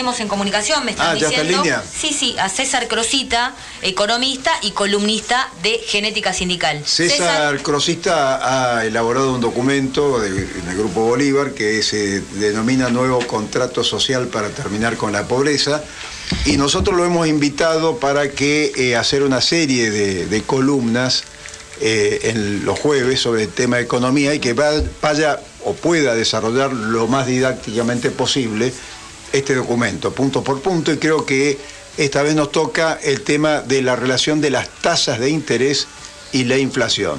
Tenemos en comunicación, me están Ah, ¿ya está en diciendo. línea? Sí, sí, a César Crosita, economista y columnista de Genética Sindical. César Crosista ha elaborado un documento de- del Grupo Bolívar que se denomina Nuevo Contrato Social para terminar con la pobreza y nosotros lo hemos invitado para que eh, hacer una serie de, de columnas eh, en los jueves sobre el tema de economía y que va- vaya o pueda desarrollar lo más didácticamente posible este documento, punto por punto, y creo que esta vez nos toca el tema de la relación de las tasas de interés y la inflación,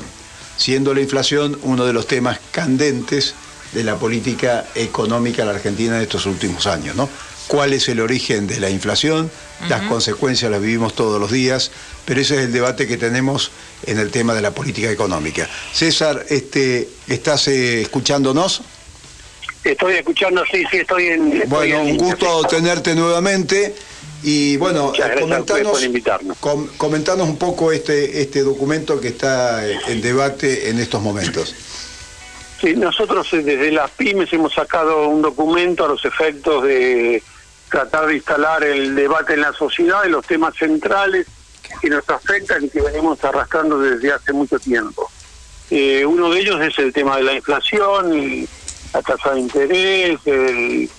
siendo la inflación uno de los temas candentes de la política económica de la Argentina de estos últimos años, ¿no? ¿Cuál es el origen de la inflación? Las consecuencias las vivimos todos los días, pero ese es el debate que tenemos en el tema de la política económica. César, este, ¿estás eh, escuchándonos? Estoy escuchando, sí, sí, estoy en. estoy Bueno, en un gusto tenerte nuevamente. Y bueno, comentanos, por invitarnos. com- comentanos un poco este, este documento que está en debate en estos momentos. Sí, nosotros eh, desde las pymes hemos sacado un documento a los efectos de tratar de instalar el debate en la sociedad de los temas centrales que nos afectan y que venimos arrastrando desde hace mucho tiempo. Eh, uno de ellos es el tema de la inflación, y la tasa de interés, el,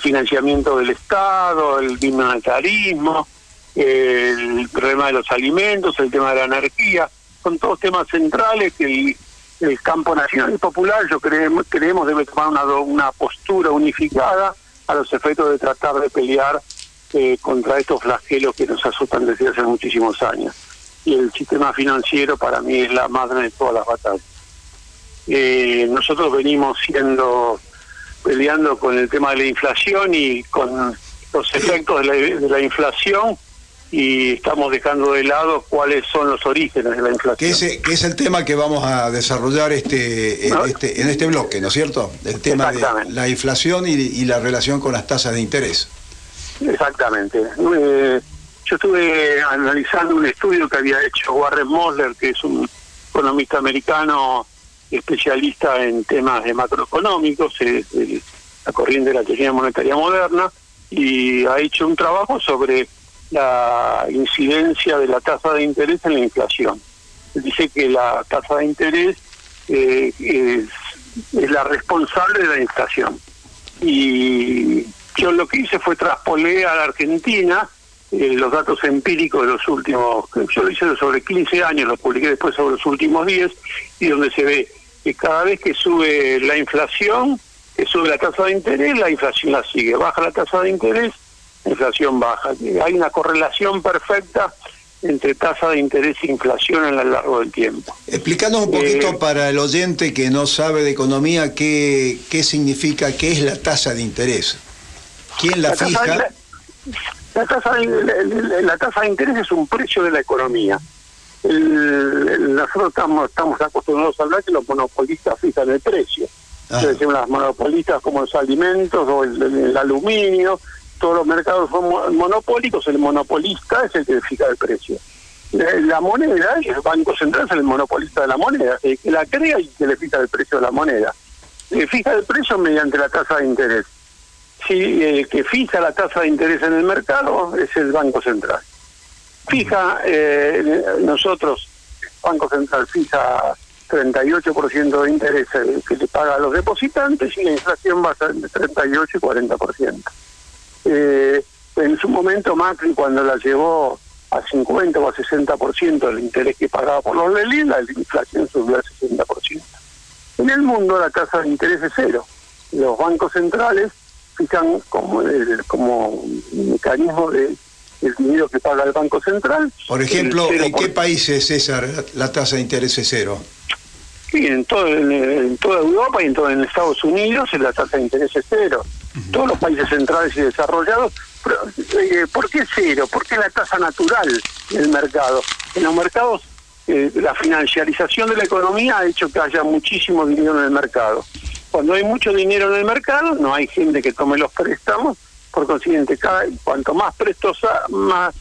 financiamiento del Estado, el bimonetarismo, el problema de los alimentos, el tema de la energía, son todos temas centrales que el, campo nacional y popular, yo creemos, creemos debe tomar una, una postura unificada a los efectos de tratar de pelear eh, contra estos flagelos que nos asustan desde hace muchísimos años. Y el sistema financiero para mí es la madre de todas las batallas. Eh, nosotros venimos siendo peleando con el tema de la inflación y con los efectos de la, de la inflación y estamos dejando de lado cuáles son los orígenes de la inflación. Que es, que es el tema que vamos a desarrollar este, en, No. este, en este bloque, ¿no es cierto? El tema de la inflación y, y la relación con las tasas de interés. Exactamente. Eh, yo estuve analizando un estudio que había hecho Warren Mosler, que es un economista americano especialista en temas de macroeconómicos, es de la corriente de la teoría monetaria moderna, y ha hecho un trabajo sobre la incidencia de la tasa de interés en la inflación. Dice que la tasa de interés eh, es, la responsable de la inflación y yo lo que hice fue traspolé a la Argentina eh, los datos empíricos de los últimos, yo lo hice sobre 15 años, lo publiqué después sobre los últimos 10, y donde se ve que cada vez que sube la inflación, que sube la tasa de interés, la inflación la sigue, baja la tasa de interés, la inflación baja. Hay una correlación perfecta entre tasa de interés e inflación a lo largo del tiempo. Explícanos un poquito Eh, para el oyente que no sabe de economía qué, qué significa, qué es la tasa de interés. ¿Quién la tasa de- fija? la- la tasa de, la tasa de interés es un precio de la economía. El- nosotros estamos, estamos acostumbrados a hablar que los monopolistas fijan el precio. Ajá. Es decir, las monopolistas como los alimentos o el, el aluminio, todos los mercados son mo- monopólicos, el monopolista es el que fija el precio. La, moneda, el Banco Central es el monopolista de la moneda, el que la crea y que le fija el precio de la moneda. Le fija el precio mediante la tasa de interés. Sí, el que fija la tasa de interés en el mercado es el Banco Central. Fija, eh, nosotros, Banco Central fija 38% de interés que le paga a los depositantes y la inflación va a ser de 38 y 40%. Eh, en su momento Macri cuando la llevó a 50 o a 60% el interés que pagaba por los LELI, la inflación subió al 60%. En el mundo la tasa de interés es cero. Los bancos centrales fijan como, el- como mecanismo de el dinero que paga el Banco Central. Por ejemplo, ¿en qué 0%. países, César, la tasa de interés es cero? Sí, en, todo, en, en toda Europa y en, todo, en Estados Unidos la tasa de interés es cero. Todos los países centrales y desarrollados, pero, eh, ¿por qué cero? ¿Por qué la tasa natural del mercado? En los mercados, eh, la financiarización de la economía ha hecho que haya muchísimo dinero en el mercado. Cuando hay mucho dinero en el mercado, no hay gente que tome los préstamos, por consiguiente, cada, cuanto más prestos, más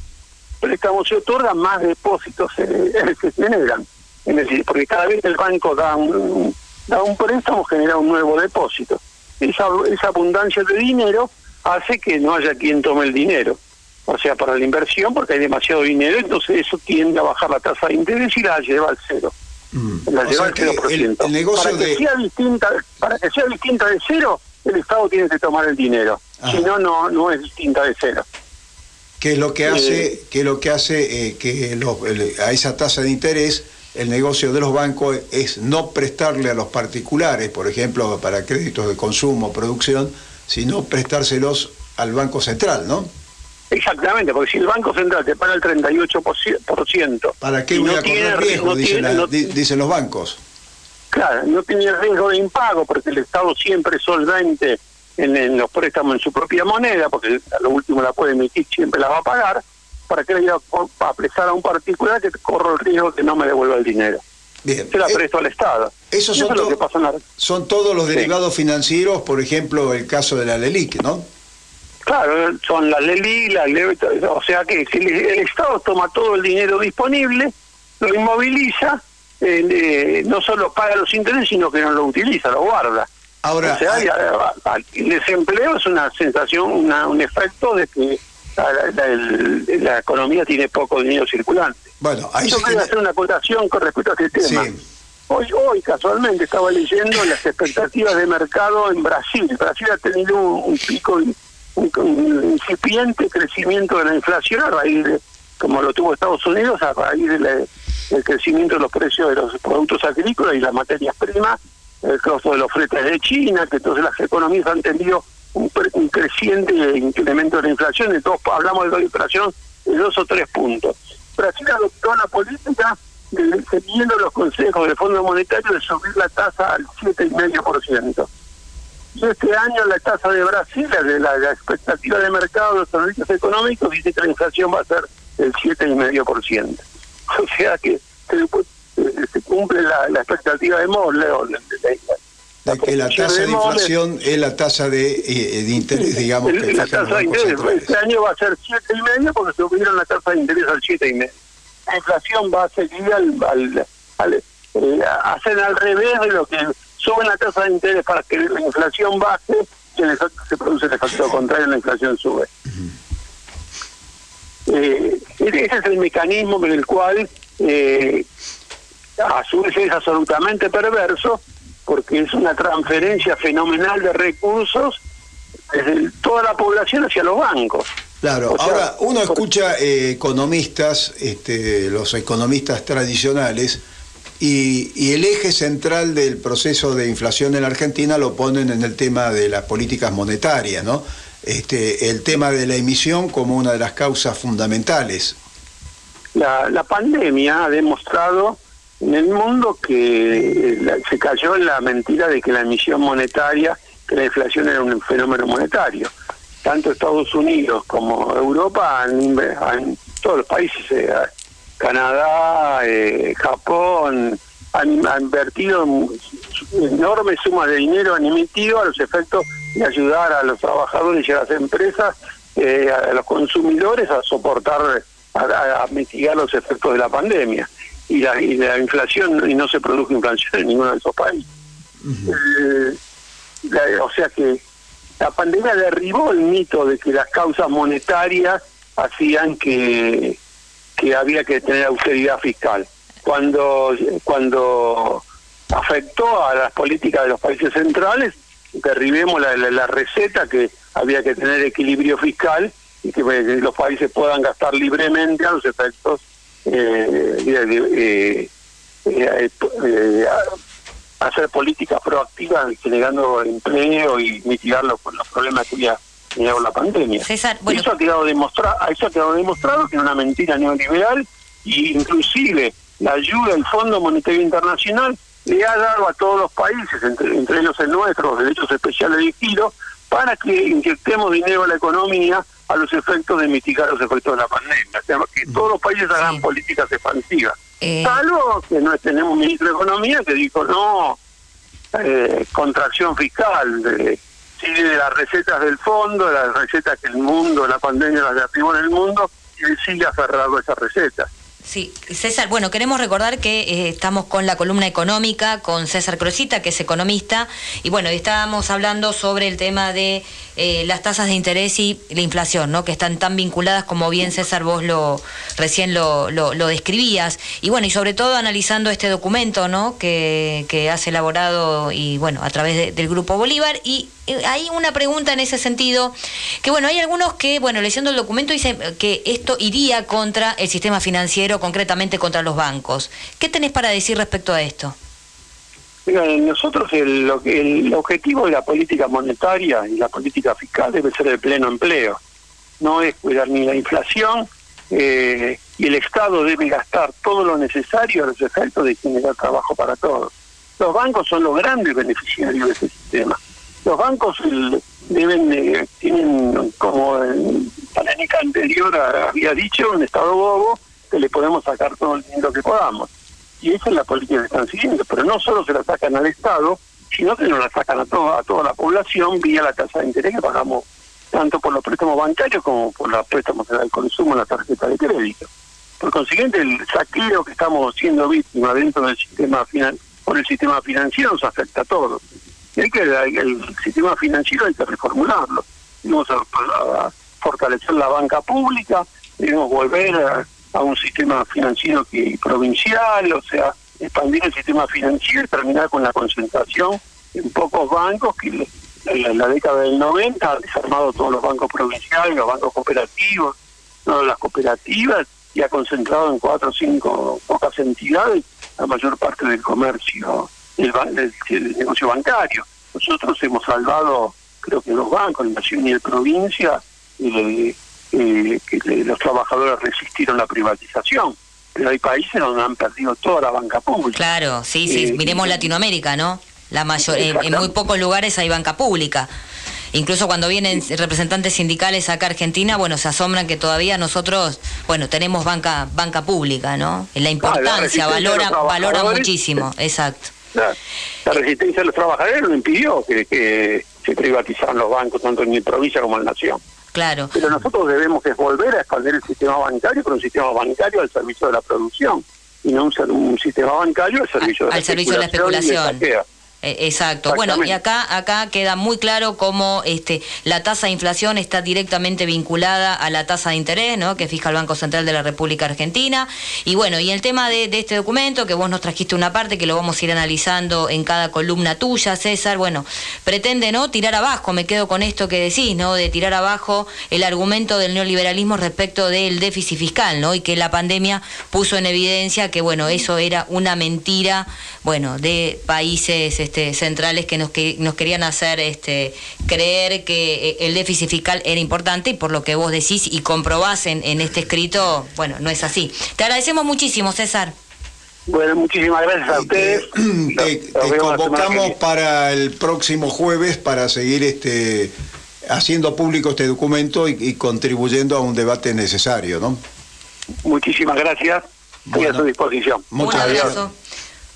préstamos se otorgan, más depósitos se, se generan. Es decir, porque cada vez que el banco da un, da un préstamo, genera un nuevo depósito. Esa, esa abundancia de dinero hace que no haya quien tome el dinero. O sea, para la inversión, porque hay demasiado dinero, entonces eso tiende a bajar la tasa de interés y la lleva al cero. Mm. La lleva al que 0%. el, el negocio para que de... sea distinta, para que sea distinta de cero, el Estado tiene que tomar el dinero. Ajá. Si no, no, no es distinta de cero. que es lo que hace, que es lo que hace eh, que los- el- a esa tasa de interés el negocio de los bancos es no prestarle a los particulares, por ejemplo, para créditos de consumo, producción, sino prestárselos al Banco Central, ¿no? Exactamente, porque si el Banco Central te paga el 38%, ¿Para qué y voy no a correr riesgo? no dicen, tiene- no- dicen los bancos. Claro, no tiene riesgo de impago porque el Estado siempre es solvente en, en los préstamos en su propia moneda, porque a lo último la puede emitir, siempre la va a pagar, para que le diga a prestar a un particular que corro el riesgo que no me devuelva el dinero. Bien. Se la Eh, presto al Estado. esos Eso son es lo que pasa en la- Son todos los Sí. derivados financieros, por ejemplo, el caso de la LELIC, ¿no? Claro, son las LELI, las LEVE, o sea que si el, el Estado toma todo el dinero disponible, lo inmoviliza, eh, eh, no solo paga los intereses, sino que no lo utiliza, lo guarda. Ahora, o sea, hay- a- el desempleo es una sensación, una- un efecto de que la, la- el- la economía tiene poco dinero circulante. bueno, ahí Yo genera- hacer una acotación con respecto a este tema. Sí. Hoy, hoy casualmente estaba leyendo las expectativas de mercado en Brasil. Brasil ha tenido un, un pico, un, un incipiente crecimiento de la inflación a raíz de, como lo tuvo Estados Unidos, a raíz de del crecimiento de los precios de los productos agrícolas y las materias primas, el costo de los fletes de China, que entonces las economías han tenido un, creciente incremento de la inflación, entonces hablamos de la inflación de dos o tres puntos. Brasil adoptó la política de, siguiendo los consejos del Fondo Monetario de subir la tasa al 7,5%. Y este año la tasa de Brasil, de la, expectativa de mercado de los servicios económicos, dice que la inflación va a ser el 7,5%. O sea que se cumple la, la expectativa de Moore, o la- la- que la tasa de Moore. inflación es la tasa de, eh, de interés, digamos, El- que la tasa de interés centrales. este año va a ser siete y medio porque subieron la tasa de interés al siete y medio. La inflación va a seguir al, al, al- eh, hacen al revés de lo que suben la tasa de interés para que la inflación baje y el efecto- se produce el efecto contrario, la inflación sube. Eh, ese es el mecanismo en el cual eh, a su vez es absolutamente perverso porque es una transferencia fenomenal de recursos desde toda la población hacia los bancos. Claro, O sea, ahora uno escucha eh, economistas, este, los economistas tradicionales, y, y el eje central del proceso de inflación en la Argentina lo ponen en el tema de las políticas monetarias, ¿no? Este, el tema de la emisión como una de las causas fundamentales. La, la pandemia ha demostrado en el mundo que eh, se cayó en la mentira de que la emisión monetaria, que la inflación era un fenómeno monetario. Tanto Estados Unidos como Europa, han, todos los países, eh, Canadá, eh, Japón, han, invertido enormes sumas de dinero, han emitido a los efectos de ayudar a los trabajadores y a las empresas, eh, a los consumidores a soportar, a mitigar los efectos de la pandemia. Y la, y la inflación, y no se produjo inflación en ninguno de esos países. Eh, la- o sea que la pandemia derribó el mito de que las causas monetarias hacían que, que había que tener austeridad fiscal. Cuando, cuando afectó a las políticas de los países centrales, derribemos la, la- la receta que había que tener equilibrio fiscal y que, los países puedan gastar libremente a los efectos eh, eh, eh, eh, hacer políticas proactivas generando empleo y mitigar los, los problemas que había generado la pandemia. César, bueno, Eso ha quedado demostrado, eso ha quedado demostrado que es una mentira neoliberal y inclusive la ayuda del Fondo Monetario Internacional le ha dado a todos los países, entre, entre ellos el nuestro, los derechos especiales de giro, para que inyectemos dinero a la economía a los efectos de mitigar los efectos de la pandemia. O sea, que todos los países hagan Sí. políticas expansivas. Eh, Salvo que no tenemos un ministro de Economía que dijo no, eh, contracción fiscal, de, sigue de las recetas del fondo, de las recetas que el mundo, la pandemia las derribó en el mundo, y él sigue aferrado a esas recetas. Sí, César, bueno, queremos recordar que eh, estamos con la columna económica con César Crosita, que es economista, y bueno, estábamos hablando sobre el tema de eh, las tasas de interés y la inflación, ¿no? Que están tan vinculadas como bien César vos lo recién lo, lo, describías, y bueno, y sobre todo analizando este documento, ¿no? Que, que has elaborado y bueno, a través del Grupo Bolívar, y hay una pregunta en ese sentido, que bueno, hay algunos que, bueno, leyendo el documento dicen que esto iría contra el sistema financiero concretamente contra los bancos. ¿Qué tenés para decir respecto a esto? nosotros el, el, objetivo de la política monetaria y la política fiscal debe ser el pleno empleo. No es cuidar ni la inflación eh, y el Estado debe gastar todo lo necesario a los efectos de generar trabajo para todos. Los bancos son los grandes beneficiarios de ese sistema. Los bancos deben eh, tienen como el panénica anterior había dicho un estado bobo que le podemos sacar todo el dinero que podamos. Y esa es la política que están siguiendo, pero no solo se la sacan al Estado, sino que nos la sacan a, toda a toda la población vía la tasa de interés que pagamos tanto por los préstamos bancarios como por los préstamos del consumo en la tarjeta de crédito. Por consiguiente, el saqueo que estamos siendo víctimas dentro del sistema final, por el sistema financiero nos afecta a todos. Y hay que el, sistema financiero hay que reformularlo. Debemos a fortalecer la banca pública, debemos volver a un sistema financiero que provincial, o sea, expandir el sistema financiero y terminar con la concentración en pocos bancos que en la década del 90 ha desarmado todos los bancos provinciales, los bancos cooperativos, todas las cooperativas y ha concentrado en cuatro o cinco pocas entidades la mayor parte del comercio, del, del, negocio bancario. Nosotros hemos salvado, creo que los bancos, la nación y de provincia, y eh, que los trabajadores resistieron la privatización. Pero hay países donde han perdido toda la banca pública. Claro, sí, sí. Eh, Miremos Latinoamérica, ¿no? La mayor, en, muy pocos lugares hay banca pública. Incluso cuando vienen representantes sindicales acá a Argentina, bueno, se asombran que todavía nosotros, bueno, tenemos banca banca pública, ¿no? La importancia, valora valora muchísimo, exacto. La, resistencia de los trabajadores no impidió que, que se privatizaran los bancos, tanto en mi provincia como en la nación. Claro. Pero nosotros debemos que volver a expandir el sistema bancario con un sistema bancario al servicio de la producción y no un, un sistema bancario al servicio de, al servicio de la especulación. Exacto. Bueno, y acá acá queda muy claro cómo este la tasa de inflación está directamente vinculada a la tasa de interés, ¿no? Que fija el Banco Central de la República Argentina. Y bueno, y el tema de, este documento que vos nos trajiste una parte que lo vamos a ir analizando en cada columna tuya, César. Bueno, pretende no tirar abajo. Me quedo con esto que decís, ¿no? De tirar abajo el argumento del neoliberalismo respecto del déficit fiscal, ¿no? Y que la pandemia puso en evidencia que bueno eso era una mentira, bueno, de países este, centrales que nos, que nos querían hacer este, creer que eh, el déficit fiscal era importante y por lo que vos decís y comprobás en, en este escrito, bueno, no es así. Te agradecemos muchísimo, César. Bueno, muchísimas gracias a ustedes. Te, convocamos para el próximo jueves para seguir este haciendo público este documento y, contribuyendo a un debate necesario, ¿no? Muchísimas gracias. Estoy a su disposición. Muchas gracias.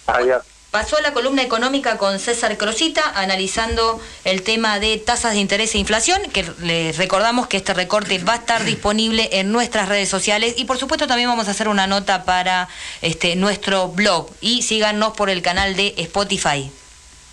Adiós. Pasó la columna económica con César Crosita analizando el tema de tasas de interés e inflación, que les recordamos que este recorte va a estar disponible en nuestras redes sociales y por supuesto también vamos a hacer una nota para este nuestro blog y síganos por el canal de Spotify.